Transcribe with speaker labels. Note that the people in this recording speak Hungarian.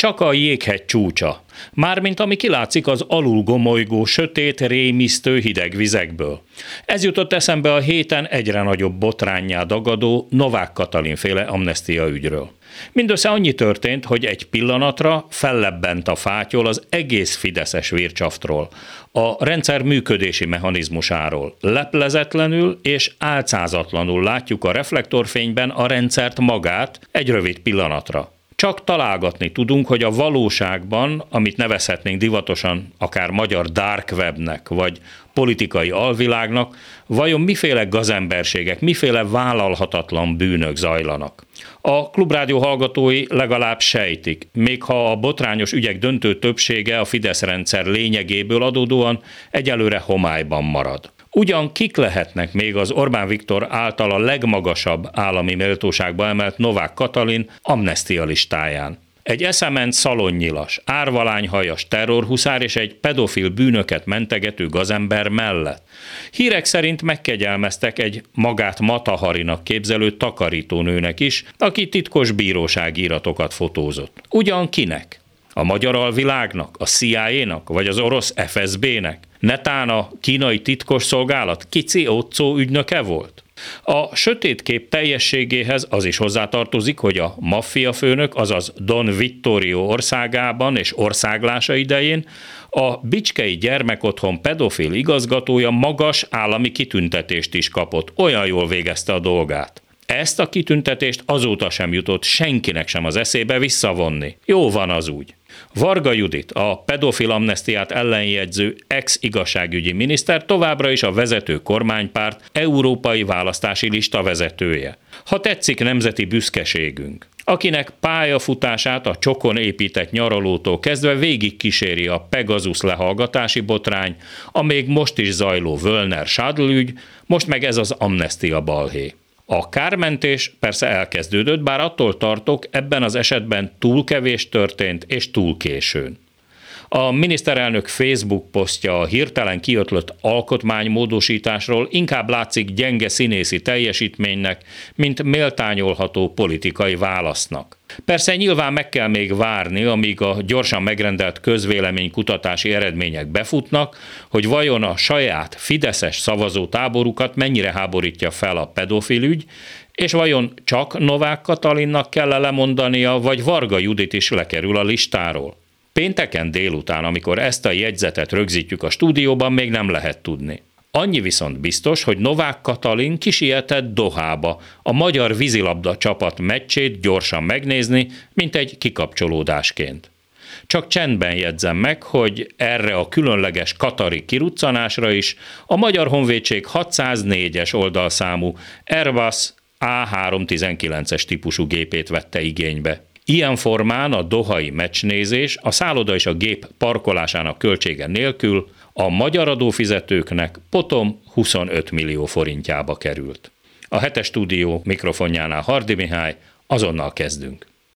Speaker 1: Csak a jéghegy csúcsa, mármint ami kilátszik az alul gomolygó, sötét, rémisztő hideg vizekből. Ez jutott eszembe a héten egyre nagyobb botrányá dagadó Novák Katalin féle amnestia ügyről. Mindössze annyi történt, hogy egy pillanatra fellebbent a fátyol az egész Fideszes vircsaftról, a rendszer működési mechanizmusáról. Leplezetlenül és álcázatlanul látjuk a reflektorfényben a rendszert magát egy rövid pillanatra. Csak találgatni tudunk, hogy a valóságban, amit nevezhetnénk divatosan akár magyar dark webnek, vagy politikai alvilágnak, vajon miféle gazemberségek, miféle vállalhatatlan bűnök zajlanak. A klubrádió hallgatói legalább sejtik, még ha a botrányos ügyek döntő többsége a Fidesz rendszer lényegéből adódóan egyelőre homályban marad. Ugyan kik lehetnek még az Orbán Viktor által a legmagasabb állami méltóságba emelt Novák Katalin amnestia listáján? Egy eszement szalonnyilas, árvalányhajas terrorhuszár és egy pedofil bűnöket mentegető gazember mellett. Hírek szerint megkegyelmeztek egy magát Mataharinak képzelő takarítónőnek is, aki titkos bíróságíratokat fotózott. Ugyan kinek? A magyar alvilágnak, a CIA-nak, vagy az orosz FSB-nek? Netán a kínai titkos szolgálat Kici Otcó ügynöke volt? A sötét kép teljességéhez az is hozzátartozik, hogy a maffia főnök, azaz Don Vittorio országában és országlása idején a Bicskei Gyermekotthon pedofil igazgatója magas állami kitüntetést is kapott, olyan jól végezte a dolgát. Ezt a kitüntetést azóta sem jutott senkinek sem az eszébe visszavonni. Jó van az úgy. Varga Judit, a pedofil amnestiát ellenjegyző ex-igazságügyi miniszter továbbra is a vezető kormánypárt európai választási lista vezetője. Ha tetszik nemzeti büszkeségünk akinek pályafutását a csokon épített nyaralótól kezdve végig kíséri a Pegasus lehallgatási botrány, a még most is zajló Völner ügy, most meg ez az amnestia balhé. A kármentés persze elkezdődött, bár attól tartok, ebben az esetben túl kevés történt és túl későn. A miniszterelnök Facebook posztja a hirtelen kiötlött alkotmánymódosításról inkább látszik gyenge színészi teljesítménynek, mint méltányolható politikai válasznak. Persze nyilván meg kell még várni, amíg a gyorsan megrendelt közvéleménykutatási eredmények befutnak, hogy vajon a saját fideszes szavazó táborukat mennyire háborítja fel a pedofil ügy, és vajon csak Novák Katalinnak kell lemondania, vagy Varga Judit is lekerül a listáról. Pénteken délután, amikor ezt a jegyzetet rögzítjük a stúdióban, még nem lehet tudni. Annyi viszont biztos, hogy Novák Katalin kisietett Dohába a magyar vízilabda csapat meccsét gyorsan megnézni, mint egy kikapcsolódásként. Csak csendben jegyzem meg, hogy erre a különleges katari kiruccanásra is a Magyar Honvédség 604-es oldalszámú Airbus A319-es típusú gépét vette igénybe. Ilyen formán a dohai meccsnézés a szálloda és a gép parkolásának költsége nélkül a magyar adófizetőknek potom 25 millió forintjába került. A hetes stúdió mikrofonjánál Hardi Mihály, azonnal kezdünk.